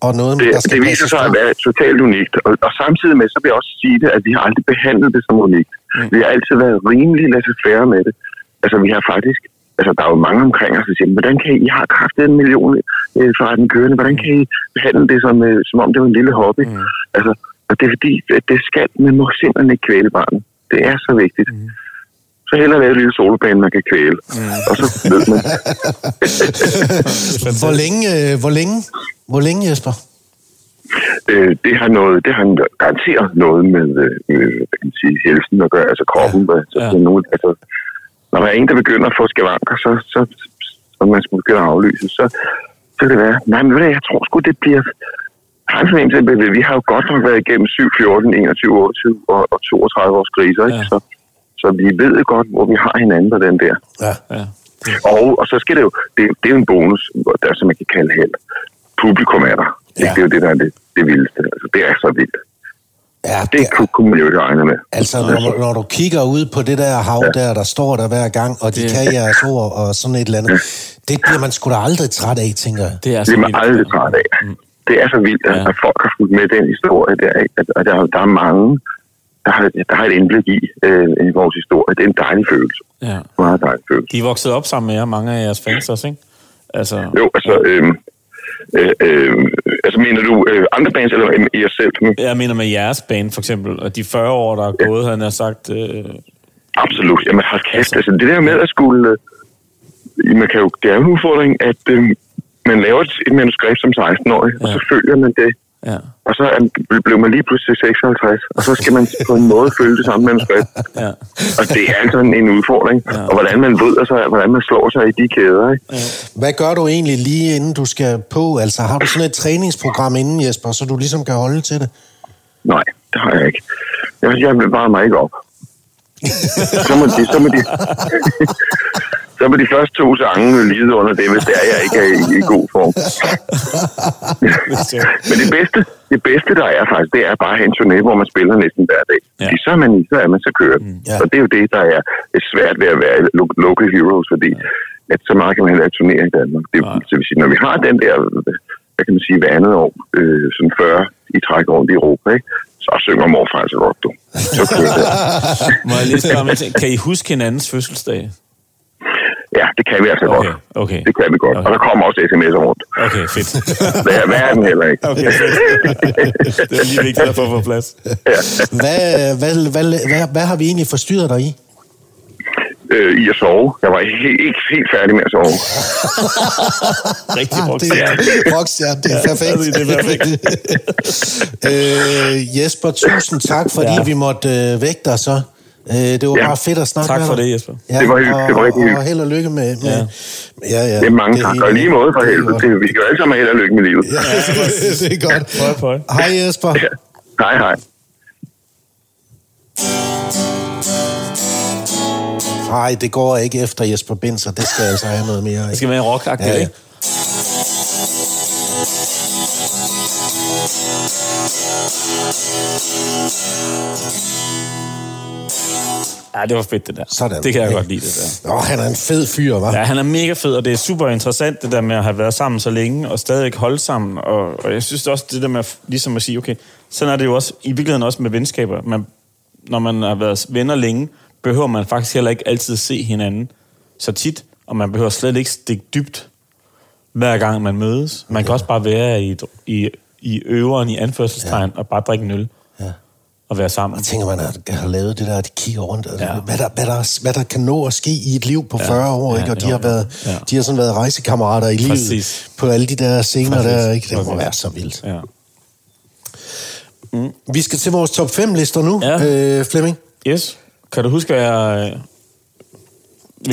og noget, det, der skal det viser sig at være totalt unikt. Og, og samtidig med, så vil jeg også sige det, at vi har aldrig behandlet det som unikt. Mm. Vi har altid været rimelig laissez-faire med det. Altså, vi har faktisk... Altså, der er jo mange omkring os, der siger, hvordan kan I, I har kraftet en million øh, fra den kørende, hvordan kan I behandle det som, øh, som om det var en lille hobby? Mm. Altså, og det er fordi, at det skal, man må simpelthen ikke kvæle barnet. Det er så vigtigt. Mm. Så hellere lave et lille solobane, man kan kvæle. Mm. Og så ved man, *laughs* Hvor længe, øh, hvor længe, hvor længe, Jesper? øh, det har noget, det har garanteret noget med, øh, med hvad kan man sige, helsen at gøre, altså kroppen. Ja. Altså, Ja. nogen, altså, når der er en, der begynder at få skavanker, så, så, så man skal begynde at aflyse, så, så kan det være, nej, men ved du hvad, jeg tror sgu, det bliver, har en vi har jo godt nok været igennem 7, 14, 21, 28 og, og 32 års kriser, ikke? Ja. Så, så vi ved godt, hvor vi har hinanden på den der. Ja. Ja. Og, og så skal det jo, det, det er jo en bonus, der, som man kan kalde held. Publikum er der. Ja. Ja. Det er jo det, der er det, det vildeste. Altså, det er så vildt. Ja, Det kunne, kunne man jo ikke regne med. Altså, når, når du kigger ud på det der hav der, der står der hver gang, og de Det- kan jeres ord og sådan et eller andet, det bliver man sgu da aldrig træt af, tænker jeg. Det er Det så er man aldrig træt af. Det er så vildt, at, Ja. at folk har fulgt med den historie der. At, at der, der er mange, der har, der har et indblik i, øh, i vores historie. Det er en dejlig følelse. Ja. Meget dejlig følelse. De er vokset op sammen med jer, mange af jeres fans også, ikke? Altså, Jo, altså... Øh, øh, øh, altså mener du øh, andre bands, eller i jer selv? jeg mener med jeres band, for eksempel, og de 40 år, der er gået, han har sagt... Øh, Absolut. Jamen, hold kæft. Altså, det der med at skulle... Øh, man kan jo, det er jo en udfordring, at øh, man laver et, et manuskript som 16-årig, ja. og Ja. så følger man det. Ja, Og så blev man lige pludselig 56, og så skal man *laughs* på en måde følge det samme manuskript. ja. Og det er altså en, en udfordring. Ja. Ja. Og hvordan man bryder sig, hvordan man slår sig i de kæder. Ikke? Hvad gør du egentlig lige inden du skal på? Altså, har du sådan et træningsprogram inden, Jesper, så du ligesom kan holde til det? Nej, det har jeg ikke. Jeg, jeg bare mig ikke op. *laughs* Så må de, så må de, *laughs* så må de første to sange lide under det, hvis det er, jeg ikke er i, i god form. *laughs* Men det bedste, det bedste, der er faktisk, det er bare at have en turné, hvor man spiller næsten hver dag. Ja. Ja. Så er man i, så er man så kørt. Mm, ja. Og det er jo det, der er svært ved at være lo- local heroes, fordi at så meget kan man heller ikke turnere i Danmark. Det, Nej. så vil sige, når vi har den der, hvad kan man sige, hver andet år, øh, sådan 40 i træk rundt i Europa, ikke? så synger morfar altså godt, du. Så kører det. *laughs* Må jeg lige spørge om? Kan I huske hinandens fødselsdag? Ja, det kan vi altså Okay, godt. okay. Det kan vi godt. Okay. Og der kommer også sms'er rundt. Okay, fedt. *laughs* Det er verden heller ikke. Okay, fedt. *laughs* Det er lige vigtigt at få på plads. Hvad, hvad, hvad, hvad, hvad har vi egentlig forstyrret dig i? Øh, I at sove. Jeg var helt, ikke helt færdig med at sove. *laughs* Rigtig Ah, brugt. det er rockstjerne, det er perfekt. det er perfekt. øh, Jesper, tusind tak, fordi Ja. vi måtte øh, vække dig så. Øh, det var Ja. bare fedt at snakke Tak med for dig. det, Jesper. Ja, Det var hyggeligt. Det var rigtig og, og held og lykke med... med Ja. ja, ja. Det er mange tak. hele- Og lige måde for det helvede. Det, vi jo alle sammen have held og lykke med livet. Ja, *laughs* det er godt. Prøv, prøv. Hej Jesper. Ja. Hej, hej. Nej, det går ikke efter Jesper Binser. Det skal altså have noget mere. Det skal være rockagtigt, Ja, ja. ikke? Ja, det var fedt, det der. Sådan. Det kan jeg Ja. godt lide, det der. Åh, han er en fed fyr, hva'? Ja, han er mega fed, og det er super interessant, det der med at have været sammen så længe, og stadig holde sammen. Og, og jeg synes også, det der med at, ligesom at sige, okay, sådan er det jo også, i virkeligheden også med venskaber. Man, når man har været venner længe, behøver man faktisk heller ikke altid se hinanden så tit, og man behøver slet ikke stikke dybt, hver gang man mødes. Man kan også bare være i, i, i øveren, i anførselstegn, ja. og bare drikke en øl. Ja. Og være sammen. Jeg tænker, man har, har lavet det der, at de kigger rundt. Altså, Ja. hvad, der, hvad, der, hvad der kan nå at ske i et liv på 40 år, Ja, ikke? Og de jo, har, jo. været, Ja. de har sådan været rejsekammerater i livet Præcis. på alle de der scener Præcis. der, ikke? Det må Præcis. være så vildt. Ja. Vi skal til vores top 5 lister nu, Ja. øh, Flemming. Yes. Kan du huske, at jeg...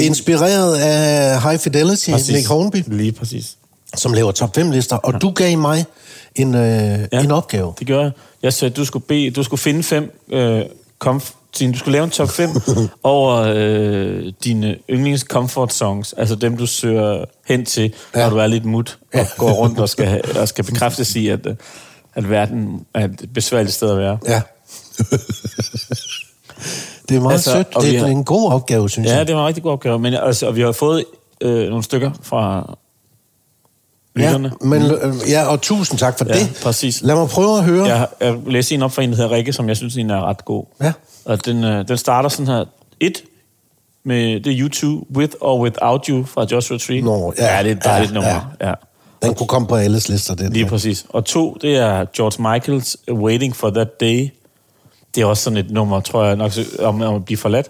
Inspireret af High Fidelity, Præcis. Nick Hornby, Lige præcis. som laver top 5 lister. Og du gav mig en, øh, ja. en opgave. Det gør jeg. Jeg sagde, at du skulle, bede, du skulle finde fem... Øh, comf- din- du skulle lave en top 5 *laughs* over øh, dine yndlings comfort songs. Altså dem, du søger hen til, ja. Ja. når du er lidt mut og går rundt og skal, *laughs* og skal bekræftes i, at, øh, at verden er et besværligt sted at være. Ja. det er meget Altså, sødt. Det er har- en god opgave, synes Ja, jeg. det var en rigtig god opgave. Men altså, og vi har fået øh, nogle stykker fra Ja, men, øh, ja, og tusind tak for Ja, det. præcis. Lad mig prøve at høre. Jeg, har- jeg læste en op for en, der hedder Rikke, som jeg synes egentlig er ret god. Ja. Og den, øh, den starter sådan her. Et, med det YouTube, With or Without You fra Joshua Tree. Nå, ja, ja, det er et dejligt ja, nummer. Ja. Den kunne komme på alles lister, den. Lige der. præcis. Og to, det er George Michaels Waiting for That Day. Det er også sådan et nummer, tror jeg, nok, om, om at blive forladt.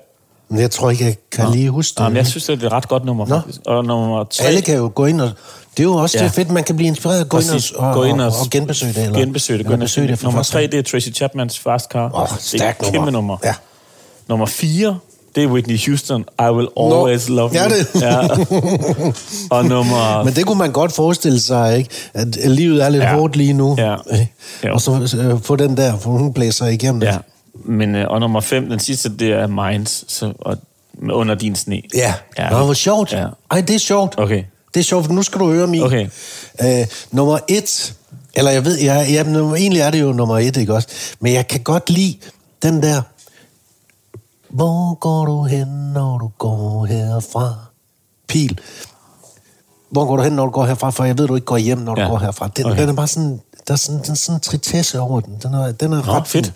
Men jeg tror ikke, jeg kan Nå. lige huske det. Jamen, jeg synes, det er et ret godt nummer, Nå. faktisk. Og nummer tre... Alle kan jo gå ind og... Det er jo også Ja. ja. det fedt, man kan blive inspireret og gå Præcis. ind og, og, Gå ind og, og, og genbesøge det. Eller, genbesøge det. Eller besøge det for nummer tre, det er Tracy Chapmans Fast Car. Åh, det er et kæmpe nummer. nummer. Ja. Nummer fire, det er Whitney Houston, I Will Always Love Ja, You. det. Ja. *laughs* Og nummer... Men det kunne man godt forestille sig, ikke? At livet er lidt Ja. ja. hårdt lige nu. Ja. Og så øh, få den der, for hun blæser igennem Ja. det. Men, øh, og nummer 5, den sidste, det er Minds, så, og, under din sne. Ja. Ja. ja. Nå, hvor sjovt. Ja. Ja. Ej, det er sjovt. Okay. Det er sjovt, nu skal du høre min. Okay. Øh, nummer et, eller jeg ved, jeg, jeg, nummer, egentlig er det jo nummer et, ikke også? Men jeg kan godt lide den der, hvor går du hen, når du går herfra? Pil. Hvor går du hen, når du går herfra? For jeg ved, du ikke går hjem, når du Ja. går herfra. Den, okay. den er bare sådan, der er sådan, den er sådan en tritesse over den. Den er, den er Nå, ret fedt.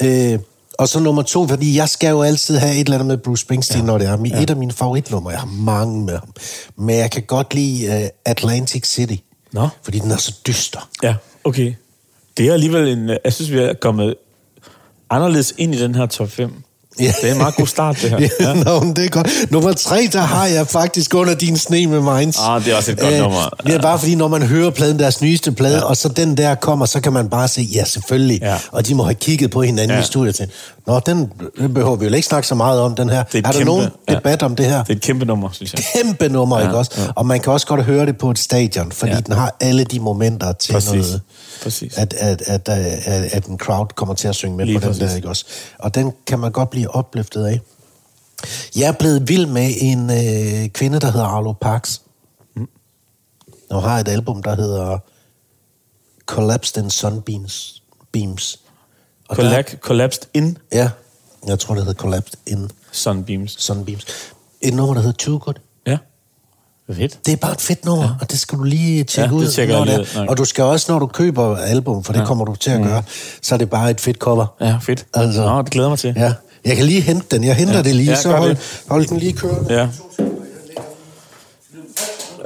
fin. Øh, og så nummer to, fordi jeg skal jo altid have et eller andet med Bruce Springsteen, ja. når det er ja. et af mine favoritnumre. Jeg har mange med ham. Men jeg kan godt lide uh, Atlantic City. Nå. Fordi den er så dyster. Ja, okay. Det er alligevel en... øh, Jeg synes, vi er kommet anderledes ind i den her top 5. Ja. Det er en meget god start, det her. *laughs* ja, Ja. Nå, men det er godt. Nummer tre, der har jeg faktisk under din sne med Minds. Ah, det er også et godt nummer. Det er bare fordi, når man hører pladen, deres nyeste plade, ja. og så den der kommer, så kan man bare se, ja, selvfølgelig. Ja. Og de må have kigget på hinanden Ja. i studiet til. Nå, den den behøver vi jo ikke snakke så meget om, den her. Det er er der kæmpe- nogen ja. debat om det her? Det er et kæmpe nummer, synes jeg. kæmpe nummer, Ja, ja, ikke også? ja. Ja. Og man kan også godt høre det på et stadion, fordi Ja. ja. den har alle de momenter til Præcis. noget, Præcis. At, at, at, at, at, at en crowd kommer til at synge med Lige på den præcis. der, ikke også? Og den kan man godt blive opløftet af. Jeg er blevet vild med en øh, kvinde, der hedder Arlo Parks. Mm. Og har et album, der hedder Collapsed in Sunbeams. Beams. Og der, Collapsed, in ja, jeg tror, det hedder Collapsed in Sunbeams. Sunbeams. Et nummer, der hedder Too Good. Ja. Fedt. Det er bare et fedt nummer, ja. og det skal du lige tjekke Ja, det ud. når det er. Og du skal også, når du køber album, for det Ja. kommer du til at gøre, så er det bare et fedt cover. Ja, fedt. Altså- Nå, det glæder mig til. Ja. Jeg kan lige hente den. Jeg henter Ja. det lige, Ja, så hold, det. hold den lige kørende. Ja.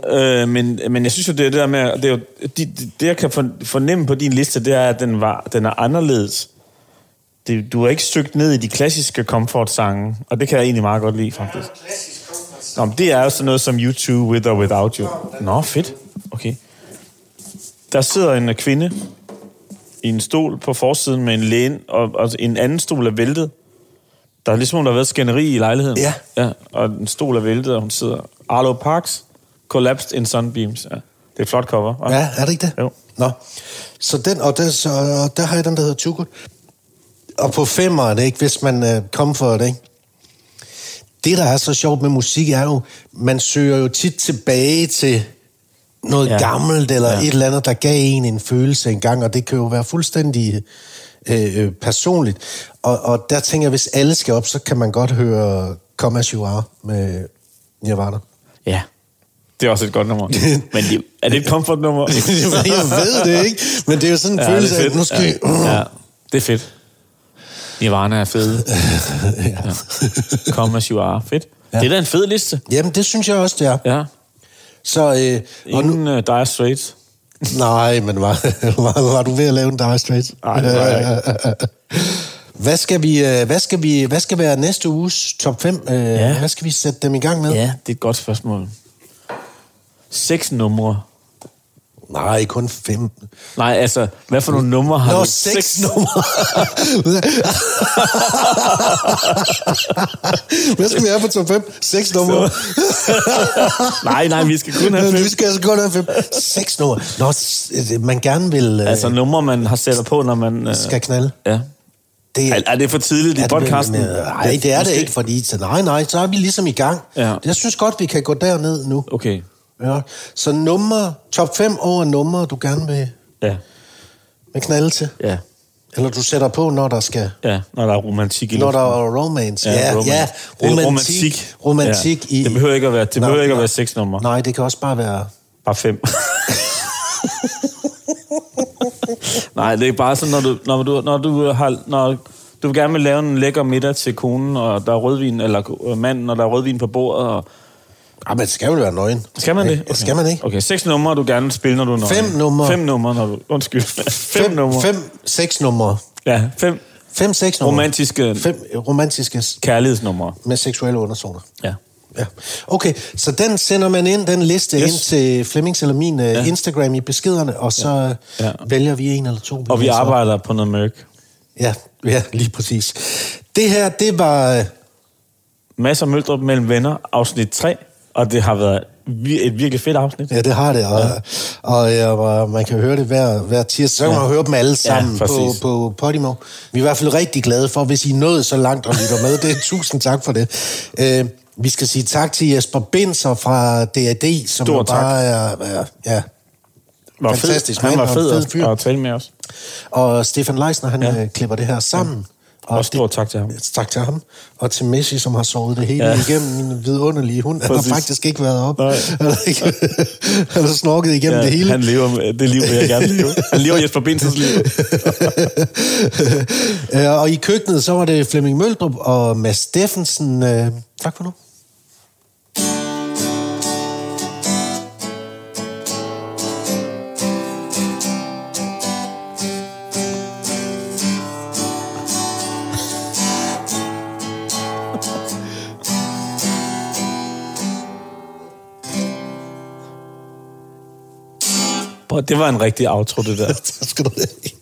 Øh, men, men jeg synes jo, det er det der med, det, er jo, det, det, jeg kan for- fornemme på din liste, det er, at den, var, den er anderledes. Det, du har ikke søgt ned i de klassiske comfort-sange, og det kan jeg egentlig meget godt lide, faktisk. Nå, men det er jo sådan noget som YouTube With or Without You. Nå, fedt. Okay. Der sidder en kvinde i en stol på forsiden med en læne, og, og en anden stol er væltet. Der er ligesom, der har været skænderi i lejligheden. Ja. ja. Og en stol er væltet, og hun sidder. Arlo Parks, Collapsed in Sunbeams. Ja. Det er et flot cover? Ja, er det ikke det? Jo. Nå. Så den, og der, så, og der har jeg den, der hedder Good. Og på femmer er det ikke, hvis man uh, comfort, ikke? Det, der er så sjovt med musik, er jo, man søger jo tit tilbage til noget Ja. gammelt, eller ja. et eller andet, der gav en en følelse engang, og det kan jo være fuldstændig øh, øh, personligt. Og, og der tænker jeg, hvis alle skal op, så kan man godt høre Come As You Are med Nirvana. ja. Det er også et godt nummer. *laughs* Men det, er det et comfort-nummer? *laughs* jeg ved det ikke, men det er jo sådan en Ja, ja, følelse det er af, fedt. at nu skal ja. ja, det er fedt. Nirvana er fede. *laughs* ja. Come as you are. Fedt. Ja. Ja. Det er da en fed liste. Jamen, det synes jeg også, det er. Ja. Så, øh, og nu, Ingen uh, Dire Straits. Nej, men var, *laughs* var, var du ved at lave en Dire Straits? Nej, det var jeg *laughs* Hvad skal, vi, øh, hvad, skal vi, hvad skal være næste uges top 5? Øh, Ja. Hvad skal vi sætte dem i gang med? Ja, det er et godt spørgsmål. Seks numre. Nej, kun fem. Nej, altså, hvad for nogle numre har Nå, du? seks numre. *laughs* Hvad skal vi have på top 5? Seks numre. nej, nej, vi skal kun have fem. Vi skal altså kun have fem. Seks numre. Nå, s- man gerne vil... Øh, Altså numre, man har sætter på, når man... Uh, skal knalde. ja. Det, Er, er det for tidligt i det podcasten? vel- Nej, det er det ikke, fordi... Så nej, nej, så er vi ligesom i gang. Ja. Jeg synes godt, vi kan gå derned nu. Okay, Ja. Så nummer, top 5 over numre, du gerne vil, ja. vil knalde til. Ja, Eller du sætter på, når der skal... ja, når der er romantik i Når der er romance. Ja, ja, romance. ja romantik. romantik. Romantik Ja. i... Det behøver ikke at være, det Nå, behøver ikke at nå. være seks numre. Nej, det kan også bare være... Bare fem. *laughs* Nej, det er bare sådan, når du, når du, når du har... Når du gerne vil lave en lækker middag til konen, og der er rødvin, eller manden, og der er rødvin på bordet, og... Ah, men det skal jo være nøgen. Skal man det? Okay. Skal man ikke? Okay, seks numre, du gerne vil spille, når du er nøgen. Fem numre. Fem numre, når du... Undskyld. *laughs* Fem, fem numre. Fem, seks numre. Ja, fem Fem, seks numre. romantiske Fem romantiske kærlighedsnumre. med seksuelle underzoner. Ja. Ja. Okay, så den sender man ind, den liste Yes. ind til Flemmings eller min ja. Instagram i beskederne, og så ja. Ja. Ja. vælger vi en eller to. Og vi læser op. arbejder på noget mørk. Ja, ja, lige præcis. Det her, det var... øh, Masser af møldrup mellem venner, afsnit 3. Og det har været et virkelig fedt afsnit. Ja, det har det, og, ja. og, ja, og man kan høre det hver, hver tirsdag. Så kan man høre dem alle sammen Ja, på, på Podimo. Vi er i hvert fald rigtig glade for, hvis I nået så langt og lytter med. Det er tusind tak for det. Øh, vi skal sige tak til Jesper Binser fra DAD, som Stor bare er, er ja, var fantastisk fed. Han var fed, fed at, at tale med os. Og Stefan Leisner, han Ja. ja. klipper det her sammen. Og stor tak til ham. Tak til ham. Og til Messi, som har sovet det hele Ja. igennem. Min vidunderlige hund. Han har faktisk ikke været op. Nej. Han har, ikke, *laughs* han har snorket igennem Ja, det hele. han lever det liv, jeg gerne leve. Han lever Jesper Bensens liv. *laughs* Og i køkkenet, så var det Flemming Møldrup og Mads Steffensen. Øh, tak for nu. Det var en rigtig outro, det der. *laughs* tak skal du have.